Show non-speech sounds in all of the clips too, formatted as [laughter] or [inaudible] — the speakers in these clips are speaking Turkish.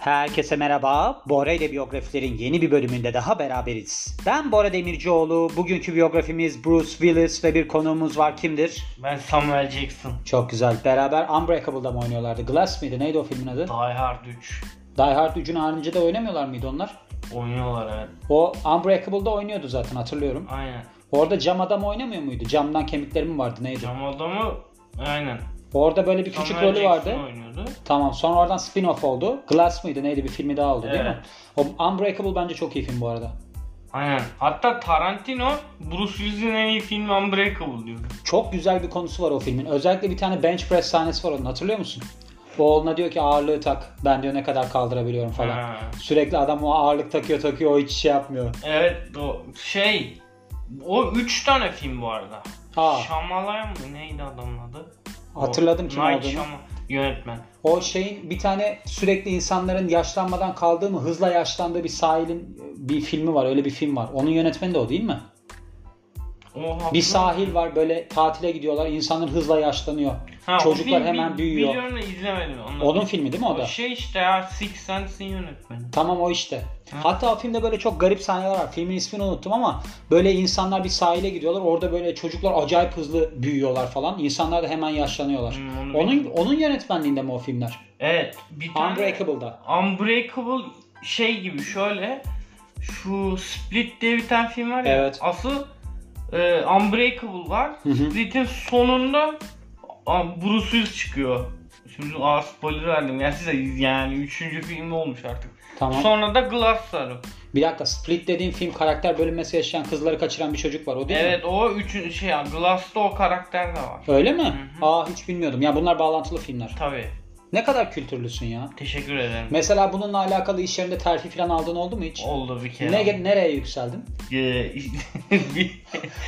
Herkese merhaba. Bora ile biyografilerin yeni bir bölümünde daha beraberiz. Ben Bora Demircioğlu. Bugünkü biyografimiz Bruce Willis ve bir konuğumuz var. Kimdir? Ben Samuel Jackson. Çok güzel. Beraber Unbreakable'da mı oynuyorlardı? Glass mıydı? Neydi o filmin adı? Die Hard 3. Die Hard 3'ün haricinde de oynamıyorlar mıydı onlar? Oynuyorlar evet. O Unbreakable'da oynuyordu zaten hatırlıyorum. Aynen. Orada cam adam oynamıyor muydu? Camdan kemikleri mi vardı neydi? Cam adamı aynen. Orada böyle bir küçük Samuel rolü vardı. oynuyordu. Tamam sonra oradan spin-off oldu. Glass mıydı neydi bir filmi daha oldu değil mi? O Unbreakable bence çok iyi film bu arada. Aynen. Hatta Tarantino Bruce Willis'in en iyi filmi Unbreakable diyor. Çok güzel bir konusu var o filmin. Özellikle bir tane bench press sahnesi var onun hatırlıyor musun? Oğluna diyor ki ağırlığı tak. Ben diyor ne kadar kaldırabiliyorum falan. Ha. Sürekli adam o ağırlık takıyor takıyor o hiç şey yapmıyor. Evet o şey o 3 tane film bu arada. Aa. Şamalayan mı neydi adamın adı? Hatırladım kim Night olduğunu. Shyamalan- yönetmen. O şeyin bir tane sürekli insanların yaşlanmadan kaldığı mı hızla yaşlandığı bir sahilin bir filmi var. Öyle bir film var. Onun yönetmeni de o değil mi? O Bir sahil var böyle tatile gidiyorlar. insanlar hızla yaşlanıyor. Ha, Çocuklar film hemen büyüyor. Biliyorum da izlemedim. Onu. Onun filmi değil mi o da? O şey işte ya Six Sense'in yönetmeni. Tamam o işte. Hatta o filmde böyle çok garip sahneler var. Filmin ismini unuttum ama böyle insanlar bir sahile gidiyorlar. Orada böyle çocuklar acayip hızlı büyüyorlar falan. İnsanlar da hemen yaşlanıyorlar. Hmm, onu onun bilmiyorum. onun yönetmenliğinde mi o filmler? Evet. Bir tane Unbreakable'da. Unbreakable şey gibi şöyle şu Split diye bir tane film var ya. Evet. Asıl e, Unbreakable var. Split'in sonunda Bruce Willis çıkıyor. Şimdi ağır spoiler verdim. Yani size yani üçüncü film olmuş artık. Tamam. Sonra da Glass var. Bir dakika Split dediğin film karakter bölünmesi yaşayan kızları kaçıran bir çocuk var o değil mi? Evet o üçüncü şey ya Glass'ta o karakter de var. Öyle mi? Aa hiç bilmiyordum. Ya bunlar bağlantılı filmler. Tabii. Ne kadar kültürlüsün ya. Teşekkür ederim. Mesela bununla alakalı iş yerinde terfi falan aldığın oldu mu hiç? Oldu bir kere. Ne, nereye yükseldin? Ee, [laughs] bir,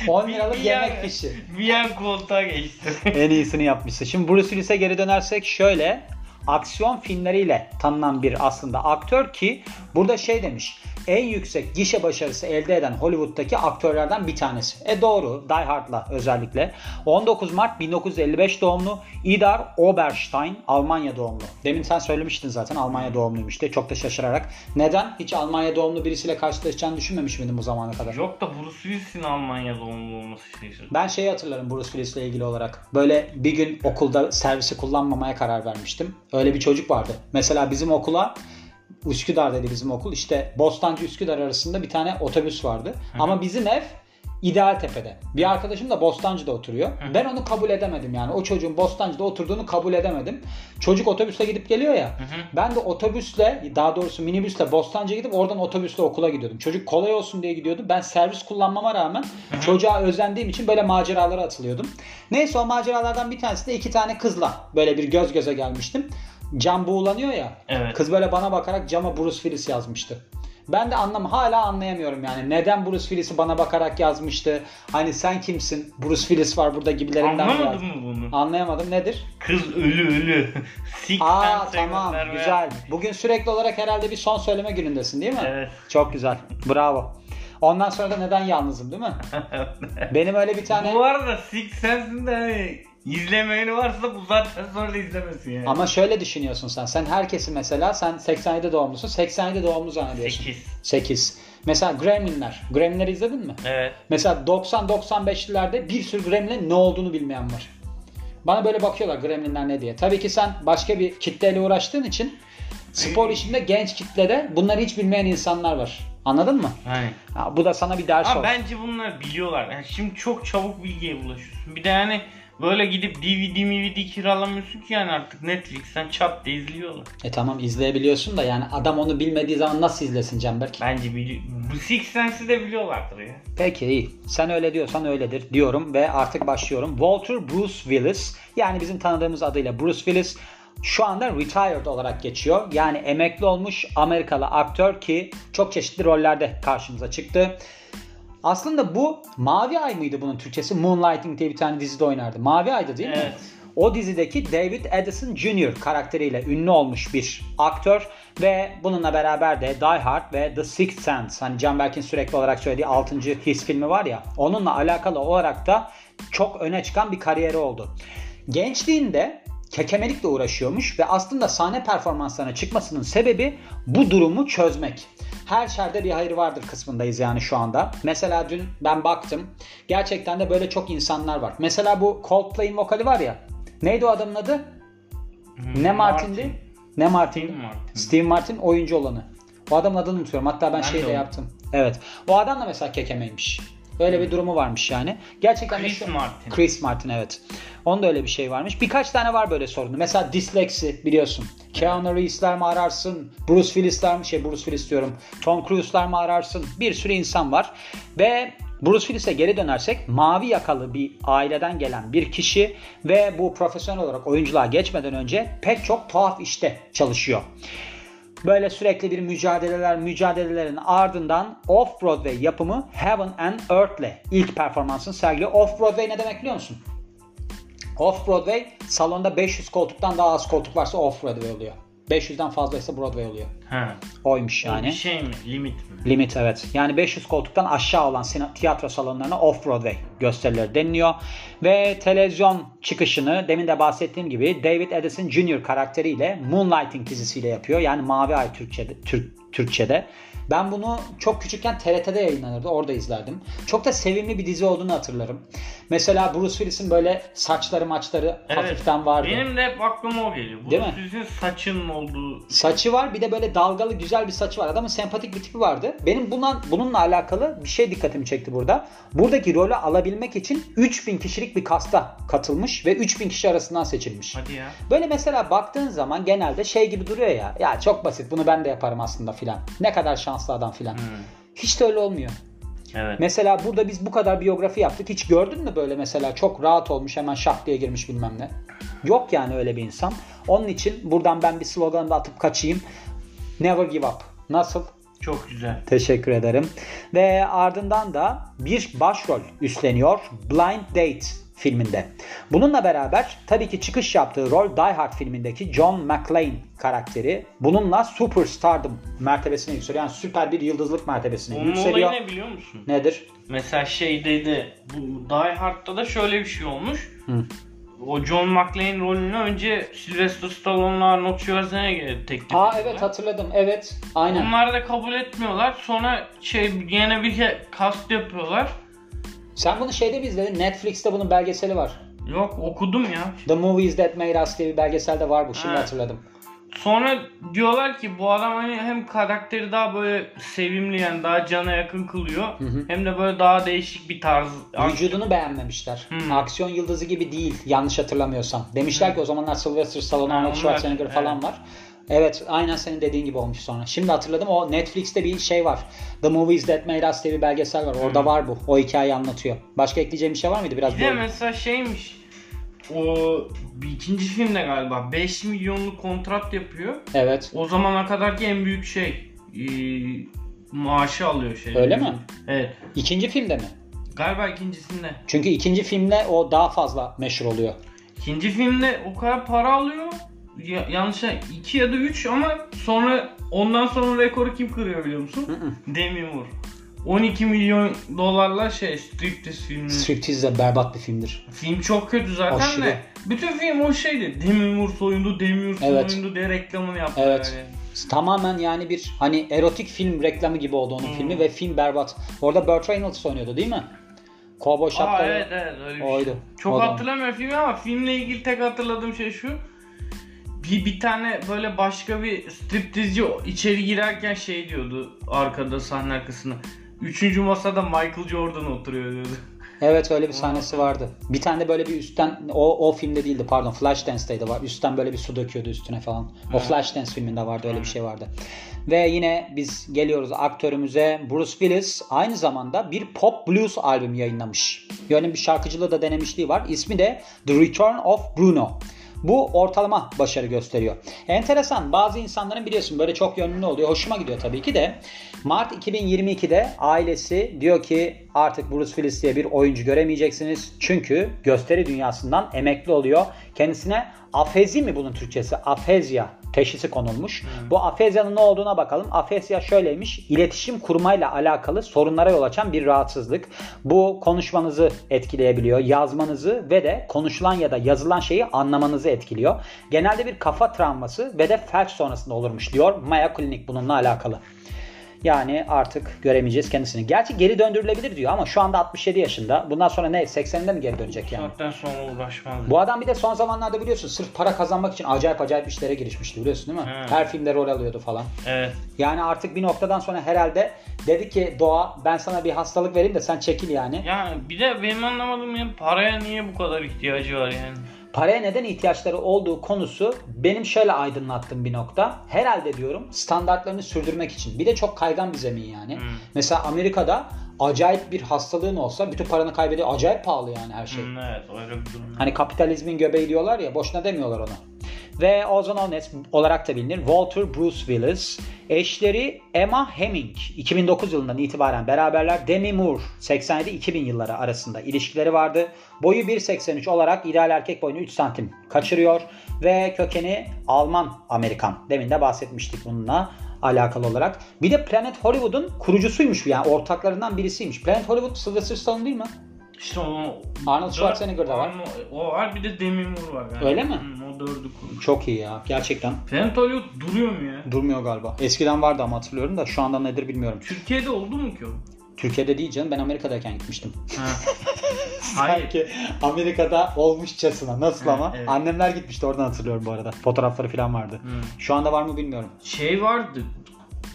10 liralık bir yemek yan- fişi. Bir yan koltuğa geçti. [laughs] en iyisini yapmışsın. Şimdi Bruce Willis'e geri dönersek şöyle aksiyon filmleriyle tanınan bir aslında aktör ki burada şey demiş en yüksek gişe başarısı elde eden Hollywood'daki aktörlerden bir tanesi. E doğru Die Hard'la özellikle. 19 Mart 1955 doğumlu Idar Oberstein Almanya doğumlu. Demin sen söylemiştin zaten Almanya doğumluymuş diye çok da şaşırarak. Neden? Hiç Almanya doğumlu birisiyle karşılaşacağını düşünmemiş miydin bu zamana kadar? Yok da Bruce Willis'in Almanya doğumlu olması şaşırdı. Ben şeyi hatırlarım Bruce Willis'le ilgili olarak. Böyle bir gün okulda servisi kullanmamaya karar vermiştim. Öyle bir çocuk vardı. Mesela bizim okula Üsküdar'daydı bizim okul. İşte Bostancı Üsküdar arasında bir tane otobüs vardı. Ama bizim ev İdealtepe'de. Bir arkadaşım da Bostancı'da oturuyor. Ben onu kabul edemedim yani. O çocuğun Bostancı'da oturduğunu kabul edemedim. Çocuk otobüsle gidip geliyor ya. Ben de otobüsle daha doğrusu minibüsle Bostancı'ya gidip oradan otobüsle okula gidiyordum. Çocuk kolay olsun diye gidiyordu. Ben servis kullanmama rağmen çocuğa özendiğim için böyle maceralara atılıyordum. Neyse o maceralardan bir tanesinde iki tane kızla böyle bir göz göze gelmiştim. Cam buğulanıyor ya. Evet. Kız böyle bana bakarak cama Bruce Willis yazmıştı. Ben de anlam hala anlayamıyorum yani. Neden Bruce Willis'i bana bakarak yazmıştı? Hani sen kimsin? Bruce Willis var burada gibilerinden? Anlamadın mı bunu? Anlayamadım. Nedir? Kız ölü ölü. [laughs] Six Aa tamam güzel. Bugün sürekli olarak herhalde bir son söyleme günündesin değil mi? Evet. Çok güzel. Bravo. Ondan sonra da neden yalnızım değil mi? [laughs] Benim öyle bir tane... Bu arada Six Sense'in de hani izlemeyeni varsa bu zaten sonra da izlemesin yani. Ama şöyle düşünüyorsun sen. Sen herkesi mesela sen 87 doğumlusun. 87 doğumlu zannediyorsun. 8. 8. Mesela Gremlinler. Gremlinleri izledin mi? Evet. Mesela 90-95'lilerde bir sürü Gremlin'in ne olduğunu bilmeyen var. Bana böyle bakıyorlar Gremlinler ne diye. Tabii ki sen başka bir kitleyle uğraştığın için spor işinde genç kitlede bunları hiç bilmeyen insanlar var. Anladın mı? Hani. Ha, bu da sana bir ders Ama olsun. bence bunlar biliyorlar. Yani şimdi çok çabuk bilgiye ulaşıyorsun. Bir de yani böyle gidip DVD DVD kiralamıyorsun ki yani artık Netflix'ten çat diye izliyorlar. E tamam izleyebiliyorsun da yani adam onu bilmediği zaman nasıl izlesin Canberk? Bence bili- bu Six Sense'i de biliyorlardır ya. Peki iyi. Sen öyle diyorsan öyledir diyorum ve artık başlıyorum. Walter Bruce Willis yani bizim tanıdığımız adıyla Bruce Willis şu anda retired olarak geçiyor. Yani emekli olmuş Amerikalı aktör ki çok çeşitli rollerde karşımıza çıktı. Aslında bu Mavi Ay mıydı bunun Türkçesi? Moonlighting diye bir tane dizide oynardı. Mavi Ay'dı değil mi? Evet. O dizideki David Addison Jr. karakteriyle ünlü olmuş bir aktör ve bununla beraber de Die Hard ve The Sixth Sense hani Canberk'in sürekli olarak söylediği 6. his filmi var ya onunla alakalı olarak da çok öne çıkan bir kariyeri oldu. Gençliğinde kekemelikle uğraşıyormuş ve aslında sahne performanslarına çıkmasının sebebi bu durumu çözmek. Her şerde bir hayır vardır kısmındayız yani şu anda. Mesela dün ben baktım. Gerçekten de böyle çok insanlar var. Mesela bu Coldplay'in vokali var ya. Neydi o adamın adı? Hmm, Ne Martin'di? Martin. Ne Martin'di? Steve Martin. Steve Martin oyuncu olanı. O adamın adını unutuyorum. Hatta ben, Ben şey onu- yaptım. Evet. O adam da mesela kekemeymiş. Öyle bir durumu varmış yani. Gerçekten Chris şu- Martin. Chris Martin evet. Onda öyle bir şey varmış. Birkaç tane var böyle sorunu. Mesela disleksi biliyorsun. Keanu Reeves'ler mi ararsın? Bruce Willis'ler mi? Şey Bruce Willis diyorum. Tom Cruise'lar mı ararsın? Bir sürü insan var. Ve Bruce Willis'e geri dönersek mavi yakalı bir aileden gelen bir kişi ve bu profesyonel olarak oyunculuğa geçmeden önce pek çok tuhaf işte çalışıyor. Böyle sürekli bir mücadeleler, mücadelelerin ardından Off-Broadway yapımı Heaven and Earth'le ilk performansını sergiliyor. Off-Broadway ne demek biliyor musun? Off-Broadway salonda 500 koltuktan daha az koltuk varsa Off-Broadway oluyor. 500'den fazlaysa Broadway oluyor. Ha. Oymuş Yani. Bir şey mi? Limit mi? Limit evet. Yani 500 koltuktan aşağı olan tiyatro salonlarına off-Broadway gösterileri deniliyor. Ve televizyon çıkışını demin de bahsettiğim gibi David Addison Jr. karakteriyle Moonlighting dizisiyle yapıyor. Yani Mavi Ay Türkçe'de. Türk, Türkçe'de. Ben bunu çok küçükken TRT'de yayınlanırdı. Orada izlerdim. Çok da sevimli bir dizi olduğunu hatırlarım. Mesela Bruce Willis'in böyle saçları maçları hafiften vardı. Benim de hep aklıma o geliyor. Bu Değil mi? sizin saçın olduğu Saçı var bir de böyle dalgalı güzel bir saçı var. Adamın sempatik bir tipi vardı. Benim bundan, bununla alakalı bir şey dikkatimi çekti burada. Buradaki rolü alabilmek için 3000 kişilik bir kasta katılmış ve 3000 kişi arasından seçilmiş. Hadi ya. Böyle mesela baktığın zaman genelde şey gibi duruyor ya. Ya çok basit bunu ben de yaparım aslında filan. Ne kadar şanslı adam filan. Hmm. Hiç de öyle olmuyor. Evet. Mesela burada biz bu kadar biyografi yaptık. Hiç gördün mü böyle mesela çok rahat olmuş hemen şak diye girmiş bilmem ne. Yok yani öyle bir insan. Onun için buradan ben bir slogan da atıp kaçayım. Never give up. Nasıl? Çok güzel. Teşekkür ederim. Ve ardından da bir başrol üstleniyor Blind Date filminde. Bununla beraber tabii ki çıkış yaptığı rol Die Hard filmindeki John McClane karakteri bununla superstardom mertebesine yükseliyor. Yani süper bir yıldızlık mertebesine Onun yükseliyor. olayı ne biliyor musun? Nedir? Mesela şeydeydi bu Die Hard'da da şöyle bir şey olmuş. Hı. O John McClane rolünü önce Sylvester Stallone'la Arnold Schwarzenegger teklif Aa evet hatırladım. Evet. Aynen. Onlar da kabul etmiyorlar. Sonra şey yine bir kast yapıyorlar. Sen bunu şeyde mi izledin? Netflix'te bunun belgeseli var. Yok okudum ya. The Movies That Made Us diye bir belgeselde var bu. Şimdi Ha. hatırladım. Sonra diyorlar ki bu adam hani hem karakteri daha böyle sevimli yani daha cana yakın kılıyor. hı. Hem de böyle daha değişik bir tarz. Vücudunu beğenmemişler. Hmm. Aksiyon yıldızı gibi değil yanlış hatırlamıyorsam. Demişler ki o zamanlar Sylvester Stallone, Arnold Schwarzenegger falan evet. var. Evet aynen senin dediğin gibi olmuş sonra. Şimdi hatırladım o Netflix'te bir şey var. The Movies That Made Us diye bir belgesel var. Orada var bu. O hikayeyi anlatıyor. Başka ekleyeceğim bir şey var mıydı? Biraz Bir de mesela şeymiş. O ikinci filmde galiba 5 milyonluk kontrat yapıyor. Evet. O zamana kadarki en büyük şey ee, maaşı alıyor şey. Öyle mi? Evet. İkinci filmde mi? Galiba ikincisinde. Çünkü ikinci filmde o daha fazla meşhur oluyor. İkinci filmde o kadar para alıyor. Ya, yanlış 2 ya da 3 ama sonra ondan sonra rekoru kim kırıyor biliyor musun? Demi Moore. 12 milyon dolarla şey Striptease filmi. Striptease de berbat bir filmdir. Film çok kötü zaten Aşırı. de. Bütün film o şeydi. Demi Moore soyundu, Demi Moore Evet. soyundu diye reklamını yaptı. Evet. Yani. Tamamen yani bir hani erotik film reklamı gibi oldu onun Hmm. filmi ve film berbat. Orada Burt Reynolds oynuyordu değil mi? Kovboy Aa şapkalı. evet evet öyle bir Oydu. şey. Çok O hatırlamıyorum filmi ama filmle ilgili tek hatırladığım şey şu. Bir, bir tane böyle başka bir striptizci içeri girerken şey diyordu arkada sahne arkasında. Üçüncü masada Michael Jordan oturuyor diyordu. Evet öyle bir sahnesi vardı. Bir tane böyle bir üstten o, o filmde değildi pardon Flashdance var. Üstten böyle bir su döküyordu üstüne falan. O Flashdance filminde vardı öyle bir şey vardı. Ve yine biz geliyoruz aktörümüze Bruce Willis aynı zamanda bir pop blues albüm yayınlamış. Yani bir şarkıcılığı da denemişliği var. İsmi de The Return of Bruno. Bu ortalama başarı gösteriyor. Enteresan bazı insanların biliyorsun böyle çok yönlü oluyor. Hoşuma gidiyor tabii ki de. Mart 2022'de ailesi diyor ki artık Bruce Willis diye bir oyuncu göremeyeceksiniz. Çünkü gösteri dünyasından emekli oluyor. Kendisine afezi mi bunun Türkçesi? Afezya teşhisi konulmuş. Bu afezyanın ne olduğuna bakalım. Afezya şöyleymiş. İletişim kurmayla alakalı sorunlara yol açan bir rahatsızlık. Bu konuşmanızı etkileyebiliyor, yazmanızı ve de konuşulan ya da yazılan şeyi anlamanızı etkiliyor. Genelde bir kafa travması ve de felç sonrasında olurmuş diyor Maya Klinik bununla alakalı. Yani artık göremeyeceğiz kendisini. Gerçi geri döndürülebilir diyor ama şu anda 67 yaşında. Bundan sonra ne 80'inde mi geri dönecek yani? Saatten sonra uğraşmaz. Bu adam bir de son zamanlarda biliyorsun sırf para kazanmak için acayip acayip işlere girişmişti biliyorsun değil mi? He. Her filmde rol alıyordu falan. Evet. Yani artık bir noktadan sonra herhalde dedi ki Doğa ben sana bir hastalık vereyim de sen çekil yani. Yani bir de benim anlamadığım yani paraya niye bu kadar ihtiyacı var yani? Paraya neden ihtiyaçları olduğu konusu benim şöyle aydınlattığım bir nokta. Herhalde diyorum standartlarını sürdürmek için. Bir de çok kaygan bir zemin yani. Hmm. Mesela Amerika'da acayip bir hastalığın olsa bütün paranı kaybediyor. Acayip pahalı yani her şey. Hmm, evet öyle bir durum. Hani kapitalizmin göbeği diyorlar ya boşuna demiyorlar onu. Ve Ozan Ones olarak da bilinir. Walter Bruce Willis. Eşleri Emma Heming 2009 yılından itibaren beraberler. Demi Moore 87-2000 yılları arasında ilişkileri vardı. Boyu 1.83 olarak ideal erkek boyunu 3 santim kaçırıyor. Ve kökeni Alman-Amerikan. Demin de bahsetmiştik bununla alakalı olarak. Bir de Planet Hollywood'un kurucusuymuş yani ortaklarından birisiymiş. Planet Hollywood Sylvester Stallone değil mi? İşte o... Arnold Schwarzenegger de var. O var bir de Demi Moore var. Yani. Öyle mi? Hmm, o dördü kurmuş. Çok iyi ya gerçekten. Planet Hollywood duruyor mu ya? Durmuyor galiba. Eskiden vardı ama hatırlıyorum da şu anda nedir bilmiyorum. Türkiye'de oldu mu ki o? Türkiye'de değil canım ben Amerika'dayken gitmiştim. [laughs] Sanki Amerika'da olmuşçasına. Nasıl Evet, ama? evet. Annemler gitmişti oradan hatırlıyorum bu arada. Fotoğrafları falan vardı. Hmm. Şu anda var mı bilmiyorum. Şey vardı.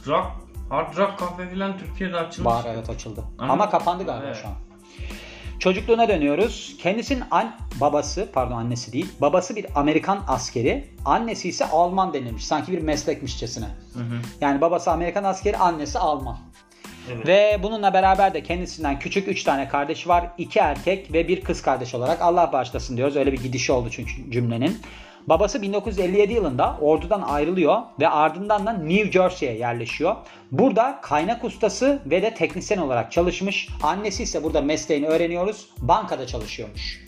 Rock, hard rock kafe falan Türkiye'de açılmış. Var evet açıldı. Ama- Ama kapandı galiba Evet. şu an. Çocukluğuna dönüyoruz. Kendisinin an babası, pardon annesi değil. Babası bir Amerikan askeri. Annesi ise Alman denilmiş. Sanki bir meslekmişçesine. Hı hı. Yani babası Amerikan askeri, annesi Alman. Evet. Ve bununla beraber de kendisinden küçük 3 tane kardeşi var. 2 erkek ve bir kız kardeş olarak Allah bağışlasın diyoruz. Öyle bir gidişi oldu çünkü cümlenin. Babası 1957 yılında ordudan ayrılıyor ve ardından da New Jersey'ye yerleşiyor. Burada kaynak ustası ve de teknisyen olarak çalışmış. Annesi ise burada mesleğini öğreniyoruz. Bankada çalışıyormuş.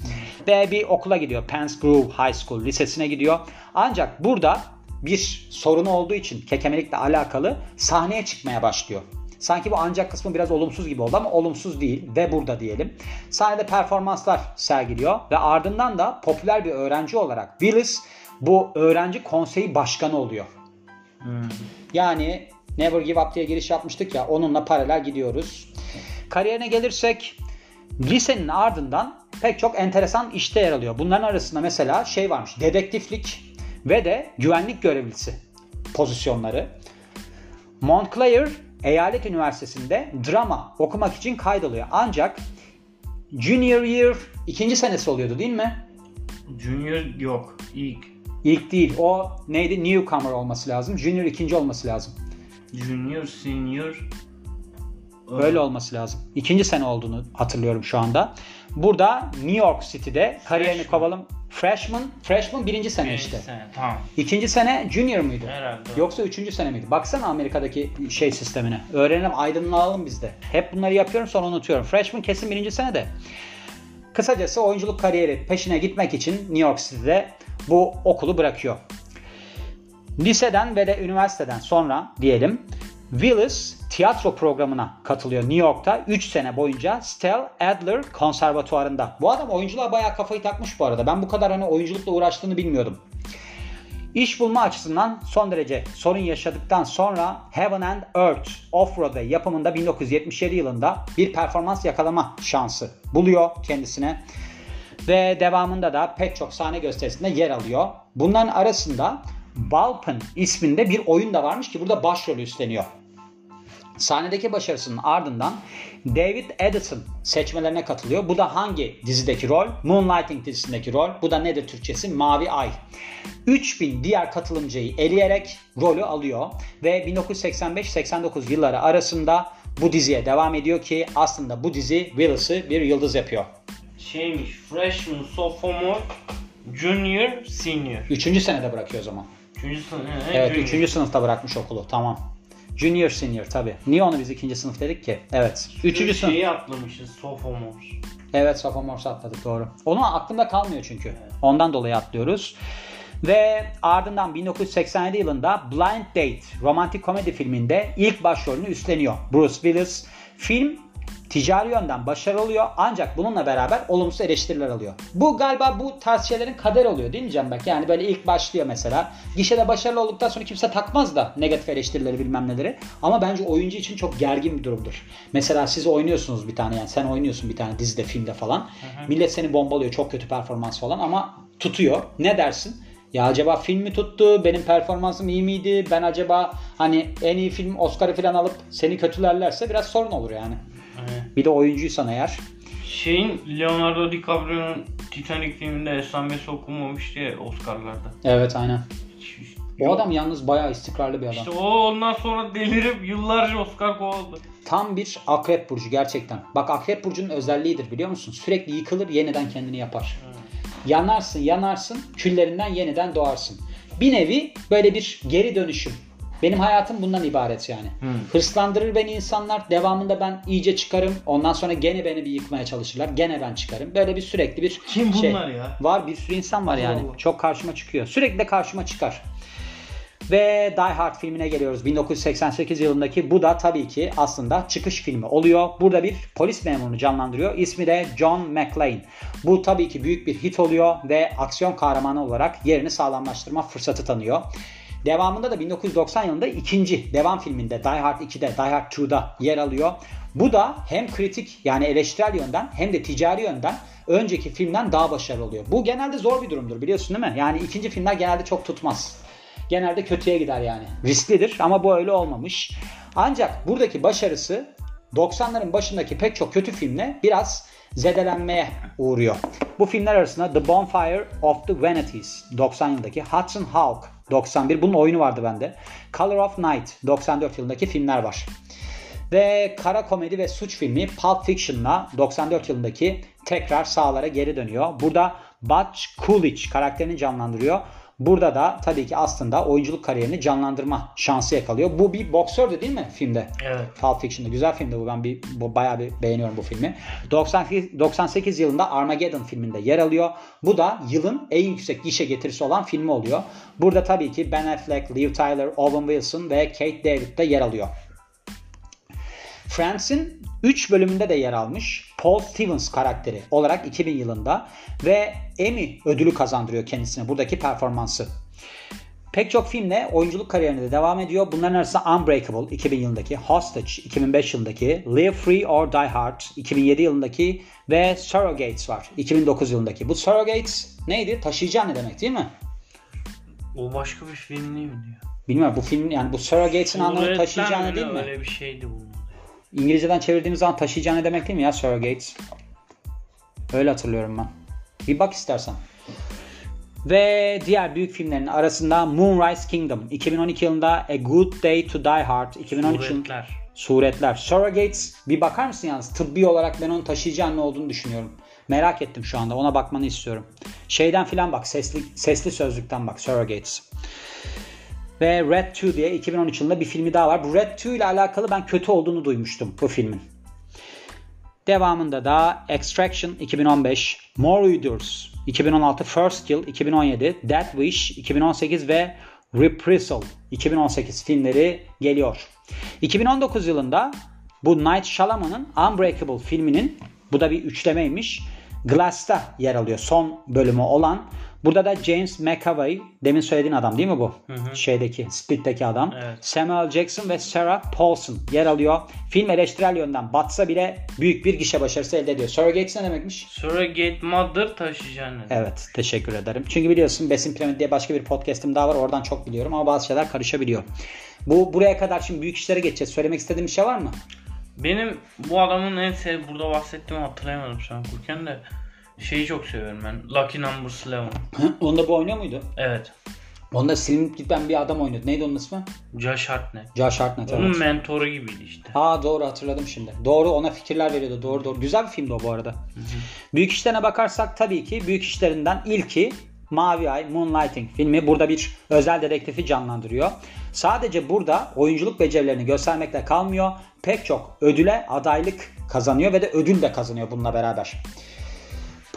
Ve bir okula gidiyor. Pence Grove High School lisesine gidiyor. Ancak burada bir sorunu olduğu için kekemelikle alakalı sahneye çıkmaya başlıyor. Sanki bu ancak kısmı biraz olumsuz gibi oldu ama olumsuz değil ve burada diyelim. Sahnede performanslar sergiliyor ve ardından da popüler bir öğrenci olarak Willis bu öğrenci konseyi başkanı oluyor. Hmm. Yani Never Give Up diye giriş yapmıştık ya onunla paralel gidiyoruz. Kariyerine gelirsek lisenin ardından pek çok enteresan işte yer alıyor. Bunların arasında mesela şey varmış dedektiflik ve de güvenlik görevlisi pozisyonları. Montclair Eyalet Üniversitesi'nde drama okumak için kaydoluyor. Ancak junior year ikinci senesi oluyordu değil mi? Junior yok. ilk. İlk değil. O neydi? Newcomer olması lazım. Junior ikinci olması lazım. Junior, senior. Böyle olması lazım. İkinci sene olduğunu hatırlıyorum şu anda. Burada New York City'de kariyerini kovalım. Freshman, freshman birinci sene Birinci işte. sene, Tamam. İkinci sene junior muydu? Herhalde. Yoksa üçüncü sene miydi? Baksana Amerika'daki şey sistemine. Öğrenelim, aydınlanalım biz de. Hep bunları yapıyorum sonra unutuyorum. Freshman kesin birinci sene de. Kısacası oyunculuk kariyeri peşine gitmek için New York City'de bu okulu bırakıyor. Liseden ve de üniversiteden sonra diyelim Willis tiyatro programına katılıyor New York'ta 3 sene boyunca Stell Adler konservatuarında. Bu adam oyunculuğa bayağı kafayı takmış bu arada. Ben bu kadar hani oyunculukla uğraştığını bilmiyordum. İş bulma açısından son derece sorun yaşadıktan sonra Heaven and Earth Off-Broadway yapımında 1977 yılında bir performans yakalama şansı buluyor kendisine. Ve devamında da pek çok sahne gösterisinde yer alıyor. Bunların arasında Balpin isminde bir oyun da varmış ki burada başrolü üstleniyor. Sahnedeki başarısının ardından David Edison seçmelerine katılıyor. Bu da hangi dizideki rol? Moonlighting dizisindeki rol. Bu da nedir Türkçesi? Mavi Ay. 3000 diğer katılımcıyı eleyerek rolü alıyor ve 1985-89 yılları arasında bu diziye devam ediyor ki aslında bu dizi Willis'ı bir yıldız yapıyor. Şeymiş. Freshman, sophomore, junior, senior. Üçüncü senede bırakıyor o zaman. Üçüncü sınıf. Evet, junior. üçüncü sınıfta bırakmış okulu. Tamam. Junior, senior tabi. Niye onu biz ikinci sınıf dedik ki? Evet. Üçüncü sınıf. Şeyi atlamışız. Sophomore. Evet, sophomore atladık doğru. Onun aklımda kalmıyor çünkü. Ondan dolayı atlıyoruz. Ve ardından 1987 yılında Blind Date romantik komedi filminde ilk başrolünü üstleniyor. Bruce Willis. Film ticari yönden başarılı oluyor ancak bununla beraber olumsuz eleştiriler alıyor. Bu galiba bu tarz şeylerin kader oluyor değil mi Cembek? Yani böyle ilk başlıyor mesela. Gişede başarılı olduktan sonra kimse takmaz da negatif eleştirileri bilmem neleri. Ama bence oyuncu için çok gergin bir durumdur. Mesela siz oynuyorsunuz bir tane yani sen oynuyorsun bir tane dizide filmde falan. Hı hı. Millet seni bombalıyor çok kötü performans falan ama tutuyor. Ne dersin? Ya acaba film mi tuttu? Benim performansım iyi miydi? Ben acaba hani en iyi film Oscar'ı falan alıp seni kötülerlerse biraz sorun olur yani. Bir de oyuncuysan eğer. Şeyin Leonardo DiCaprio'nun Titanic filminde esamesi okunmamış diye Oscar'larda. Evet aynen. O adam yalnız bayağı istikrarlı bir adam. İşte o ondan sonra delirip yıllarca Oscar kovaladı. Tam bir akrep burcu gerçekten. Bak akrep burcunun özelliğidir biliyor musun? Sürekli yıkılır yeniden kendini yapar. Evet. Yanarsın yanarsın küllerinden yeniden doğarsın. Bir nevi böyle bir geri dönüşüm. Benim hayatım bundan ibaret yani. Hmm. Hırslandırır beni insanlar. Devamında ben iyice çıkarım. Ondan sonra gene beni bir yıkmaya çalışırlar. Gene ben çıkarım. Böyle bir sürekli bir Kim şey. bunlar ya? Var bir sürü insan var yani. Allah. Çok karşıma çıkıyor. Sürekli de karşıma çıkar. Ve Die Hard filmine geliyoruz 1988 yılındaki. Bu da tabii ki aslında çıkış filmi oluyor. Burada bir polis memurunu canlandırıyor. İsmi de John McClane. Bu tabii ki büyük bir hit oluyor ve aksiyon kahramanı olarak yerini sağlamlaştırma fırsatı tanıyor. Devamında da 1990 yılında ikinci devam filminde Die Hard 2'de, Die Hard 2'da yer alıyor. Bu da hem kritik yani eleştirel yönden hem de ticari yönden önceki filmden daha başarılı oluyor. Bu genelde zor bir durumdur biliyorsun değil mi? Yani ikinci filmler genelde çok tutmaz. Genelde kötüye gider yani. Risklidir ama bu öyle olmamış. Ancak buradaki başarısı 90'ların başındaki pek çok kötü filmle biraz zedelenmeye uğruyor. Bu filmler arasında The Bonfire of the Vanities 90 yılındaki Hudson Hawk 91 bunun oyunu vardı bende. Color of Night 94 yılındaki filmler var. Ve kara komedi ve suç filmi Pulp Fiction'la 94 yılındaki tekrar sağlara geri dönüyor. Burada Butch Coolidge karakterini canlandırıyor. Burada da tabii ki aslında oyunculuk kariyerini canlandırma şansı yakalıyor. Bu bir boksördü değil mi filmde? Evet. Pulp Fiction'da. Güzel filmdi bu. Ben bir bu, bayağı bir beğeniyorum bu filmi. 98, 98 yılında Armageddon filminde yer alıyor. Bu da yılın en yüksek gişe getirisi olan filmi oluyor. Burada tabii ki Ben Affleck, Liv Tyler, Owen Wilson ve Kate David de yer alıyor. Friends'in 3 bölümünde de yer almış Paul Stevens karakteri olarak 2000 yılında ve Emmy ödülü kazandırıyor kendisine buradaki performansı. Pek çok filmle oyunculuk kariyerine de devam ediyor. Bunların arasında Unbreakable 2000 yılındaki, Hostage 2005 yılındaki, Live Free or Die Hard 2007 yılındaki ve Surrogates var 2009 yılındaki. Bu Surrogates neydi? Taşıyıcı ne demek değil mi? O başka bir film değil mi diyor? Bilmiyorum bu film yani bu Surrogates'in anlamı taşıyıcı değil mi? Öyle bir şeydi bu. İngilizceden çevirdiğimiz zaman taşıyıcı ne demek değil mi ya surrogates? Öyle hatırlıyorum ben. Bir bak istersen. Ve diğer büyük filmlerin arasında Moonrise Kingdom 2012 yılında A Good Day to Die Hard 2013 Suretler. Suretler. Surrogates bir bakar mısın yalnız? Tıbbi olarak ben onun taşıyıcı anne olduğunu düşünüyorum. Merak ettim şu anda. Ona bakmanı istiyorum. Şeyden filan bak. Sesli, sesli sözlükten bak. Surrogates. Ve Red 2 diye 2013 yılında bir filmi daha var. Bu Red 2 ile alakalı ben kötü olduğunu duymuştum bu filmin. Devamında da Extraction 2015, More Readers 2016, First Kill 2017, Death Wish 2018 ve Reprisal 2018 filmleri geliyor. 2019 yılında bu Night Shyamalan'ın Unbreakable filminin bu da bir üçlemeymiş. Glass'ta yer alıyor son bölümü olan Burada da James McAvoy demin söylediğin adam değil mi bu? Hı hı. Şeydeki Split'teki adam. Evet. Samuel Jackson ve Sarah Paulson yer alıyor. Film eleştirel yönden batsa bile büyük bir gişe başarısı elde ediyor. Surrogates ne demekmiş? Surrogate Mother taşıyacağını. Evet teşekkür ederim. Çünkü biliyorsun Besin Piramidi diye başka bir podcast'im daha var. Oradan çok biliyorum ama bazı şeyler karışabiliyor. Bu buraya kadar şimdi büyük işlere geçeceğiz. Söylemek istediğim bir şey var mı? Benim bu adamın en sev burada bahsettiğimi hatırlayamadım şu an kurken de. Şeyi çok seviyorum ben. Lucky Number 11. Hı? Onda bu oynuyor muydu? Evet. Onda silinip giden bir adam oynuyordu. Neydi onun ismi? Josh Hartnett. Josh Hartnett Onun evet. mentoru gibiydi işte. Aa doğru hatırladım şimdi. Doğru ona fikirler veriyordu. Doğru doğru. Güzel bir filmdi o bu arada. Hı hı. Büyük işlerine bakarsak tabii ki büyük işlerinden ilki Mavi Ay Moonlighting filmi burada bir özel dedektifi canlandırıyor. Sadece burada oyunculuk becerilerini göstermekle kalmıyor. Pek çok ödüle adaylık kazanıyor ve de ödül de kazanıyor bununla beraber.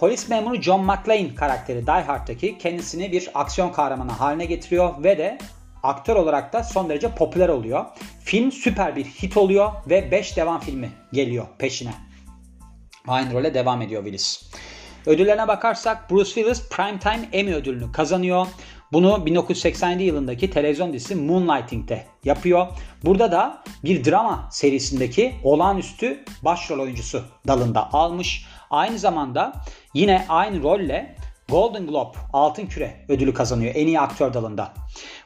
Polis memuru John McClane karakteri Die Hard'taki kendisini bir aksiyon kahramanı haline getiriyor ve de aktör olarak da son derece popüler oluyor. Film süper bir hit oluyor ve 5 devam filmi geliyor peşine. Aynı role devam ediyor Willis. Ödüllerine bakarsak Bruce Willis Primetime Emmy ödülünü kazanıyor. Bunu 1987 yılındaki televizyon dizisi Moonlighting'de yapıyor. Burada da bir drama serisindeki olağanüstü başrol oyuncusu dalında almış. Aynı zamanda yine aynı rolle Golden Globe Altın Küre ödülü kazanıyor en iyi aktör dalında.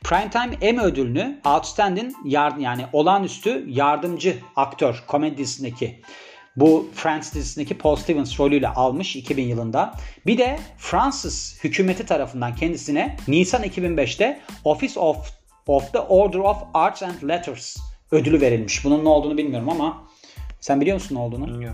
Primetime Emmy ödülünü Outstanding yard yani olağanüstü yardımcı aktör komedi bu Friends dizisindeki Paul Stevens rolüyle almış 2000 yılında. Bir de Fransız hükümeti tarafından kendisine Nisan 2005'te Office of, of the Order of Arts and Letters ödülü verilmiş. Bunun ne olduğunu bilmiyorum ama sen biliyor musun ne olduğunu? Yok.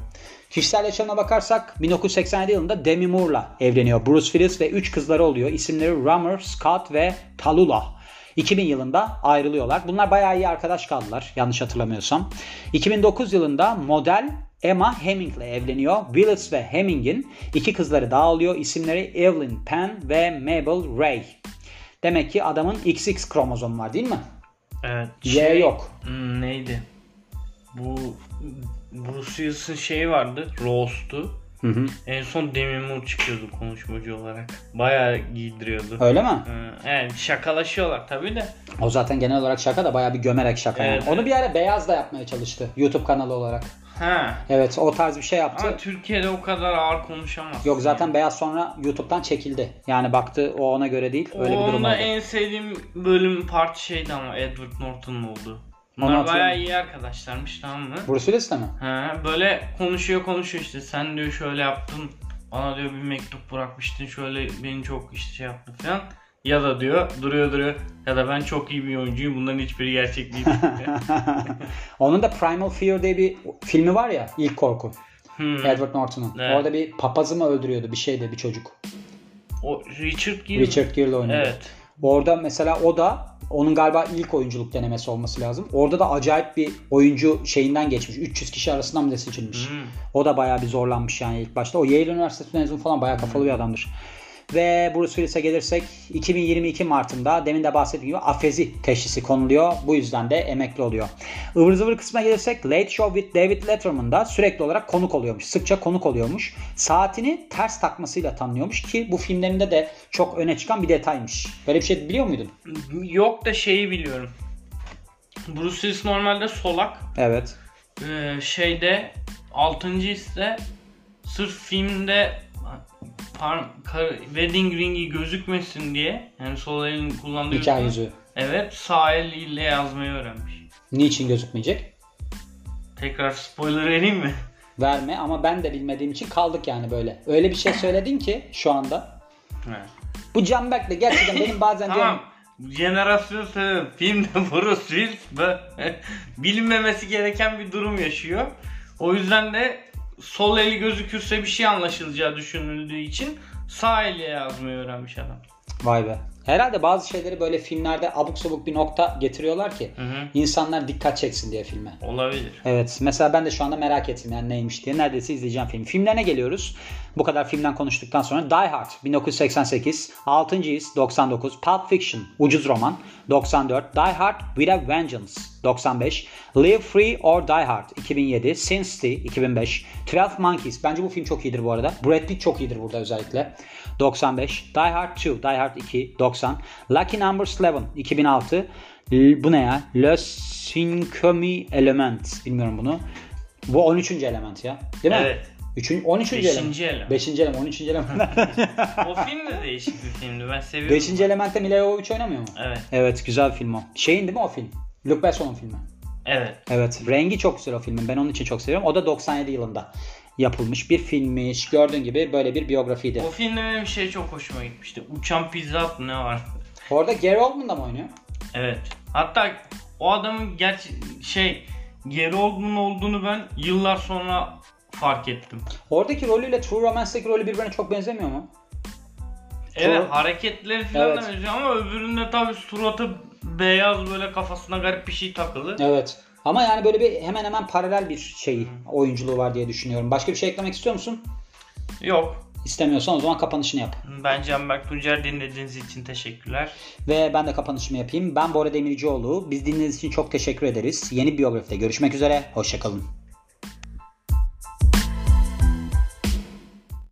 Kişisel yaşamına bakarsak 1987 yılında Demi Moore'la evleniyor. Bruce Willis ve 3 kızları oluyor. İsimleri Rummer, Scott ve Tallulah. 2000 yılında ayrılıyorlar. Bunlar bayağı iyi arkadaş kaldılar yanlış hatırlamıyorsam. 2009 yılında model Emma Heming'le evleniyor. Willis ve Heming'in iki kızları daha oluyor. İsimleri Evelyn Penn ve Mabel Ray. Demek ki adamın XX kromozomu var değil mi? Evet. Y yok. Hmm, neydi? Bu Bruce Willis'in şeyi vardı. Roast'u. Hı hı. En son Demi Moore çıkıyordu konuşmacı olarak. Bayağı giydiriyordu. Öyle mi? Hı, Evet şakalaşıyorlar tabii de. O zaten genel olarak şaka da bayağı bir gömerek şaka yani. Evet, Onu evet. bir ara Beyaz da yapmaya çalıştı YouTube kanalı olarak. Ha. Evet o tarz bir şey yaptı. Ama Türkiye'de o kadar ağır konuşamaz. Yok zaten Beyaz sonra YouTube'dan çekildi. Yani baktı o ona göre değil. Öyle bir durum Onda oldu. en sevdiğim bölüm parti şeydi ama Edward Norton'un oldu. Bunlar hatırlıyorum. bayağı iyi arkadaşlarmış tamam mı? Bruce Willis'le mi? Ha, böyle konuşuyor konuşuyor işte sen diyor şöyle yaptın bana diyor bir mektup bırakmıştın şöyle beni çok işte şey yaptı falan. Ya da diyor duruyor duruyor ya da ben çok iyi bir oyuncuyum bunların hiçbiri gerçek değil. [laughs] Onun da Primal Fear diye bir filmi var ya ilk korku. Hmm. Edward Norton'un. Evet. Orada bir papazı mı öldürüyordu bir şeydi bir çocuk. O Richard Gere. Richard Gere'le oynuyor. Evet. Orada mesela o da onun galiba ilk oyunculuk denemesi olması lazım. Orada da acayip bir oyuncu şeyinden geçmiş. 300 kişi arasından bile seçilmiş. Hmm. O da bayağı bir zorlanmış yani ilk başta. O Yale Üniversitesi mezunu falan bayağı kafalı bir adamdır. Ve Bruce Willis'e gelirsek 2022 Mart'ında demin de bahsettiğim gibi afezi teşhisi konuluyor. Bu yüzden de emekli oluyor. Ivır zıvır kısmına gelirsek Late Show with David Letterman'da sürekli olarak konuk oluyormuş. Sıkça konuk oluyormuş. Saatini ters takmasıyla tanınıyormuş ki bu filmlerinde de çok öne çıkan bir detaymış. Böyle bir şey biliyor muydun? Yok da şeyi biliyorum. Bruce Willis normalde solak. Evet. Ee, şeyde 6. ise sırf filmde par- kar- wedding ringi gözükmesin diye yani sol elini kullandığı Nikah yüzden- yüzüğü. Evet sağ eliyle yazmayı öğrenmiş. Niçin gözükmeyecek? Tekrar spoiler vereyim mi? [laughs] Verme ama ben de bilmediğim için kaldık yani böyle. Öyle bir şey söyledin ki şu anda. Evet. Bu Canberk'le gerçekten benim bazen Tamam. diyorum Jenerasyon sebebi filmde Bruce Willis [laughs] bilinmemesi gereken bir durum yaşıyor. O yüzden de sol eli gözükürse bir şey anlaşılacağı düşünüldüğü için sağ eliyle yazmayı öğrenmiş adam. Vay be. Herhalde bazı şeyleri böyle filmlerde abuk sabuk bir nokta getiriyorlar ki Hı hı. insanlar dikkat çeksin diye filme. Olabilir. Evet. Mesela ben de şu anda merak ettim yani neymiş diye. Neredeyse izleyeceğim film. Filmlerine geliyoruz. Bu kadar filmden konuştuktan sonra Die Hard 1988, 6. His 99, Pulp Fiction ucuz roman 94, Die Hard with a Vengeance 95, Live Free or Die Hard 2007, Sin City 2005, 12 Monkeys bence bu film çok iyidir bu arada. Brad Pitt çok iyidir burada özellikle. 95, Die Hard 2, Die Hard 2 90, Lucky Number 11 2006, L- bu ne ya? Le Cinquième Element. Bilmiyorum bunu. Bu 13. element ya. Değil mi? Evet. Üçün, 13. Beşinci element. element. 5. element. 13. element. O film de değişik bir filmdi. Ben seviyorum. 5. elementte Mila Jovovich oynamıyor mu? Evet. Evet güzel film o. Şeyin değil mi o film? Luc Besson'un filmi. Evet. Evet. Rengi çok güzel o filmin. Ben onun için çok seviyorum. O da 97 yılında yapılmış bir filmmiş. Gördüğün gibi böyle bir biyografiydi. O filmde benim şey çok hoşuma gitmişti. Uçan pizza ne var? Orada Gary Oldman da mı oynuyor? Evet. Hatta o adamın gerçi şey Gary Oldman olduğunu ben yıllar sonra fark ettim. Oradaki rolüyle True Romance'daki rolü birbirine çok benzemiyor mu? Evet Doğru. hareketleri falan Evet. da benziyor ama öbüründe tabii suratı beyaz böyle kafasına garip bir şey takılı. Evet. Ama yani böyle bir hemen hemen paralel bir şey oyunculuğu var diye düşünüyorum. Başka bir şey eklemek istiyor musun? Yok. İstemiyorsan o zaman kapanışını yap. Ben Canberk Tuncer dinlediğiniz için teşekkürler. Ve ben de kapanışımı yapayım. Ben Bora Demircioğlu. Biz dinlediğiniz için çok teşekkür ederiz. Yeni biyografide görüşmek üzere. Hoşçakalın.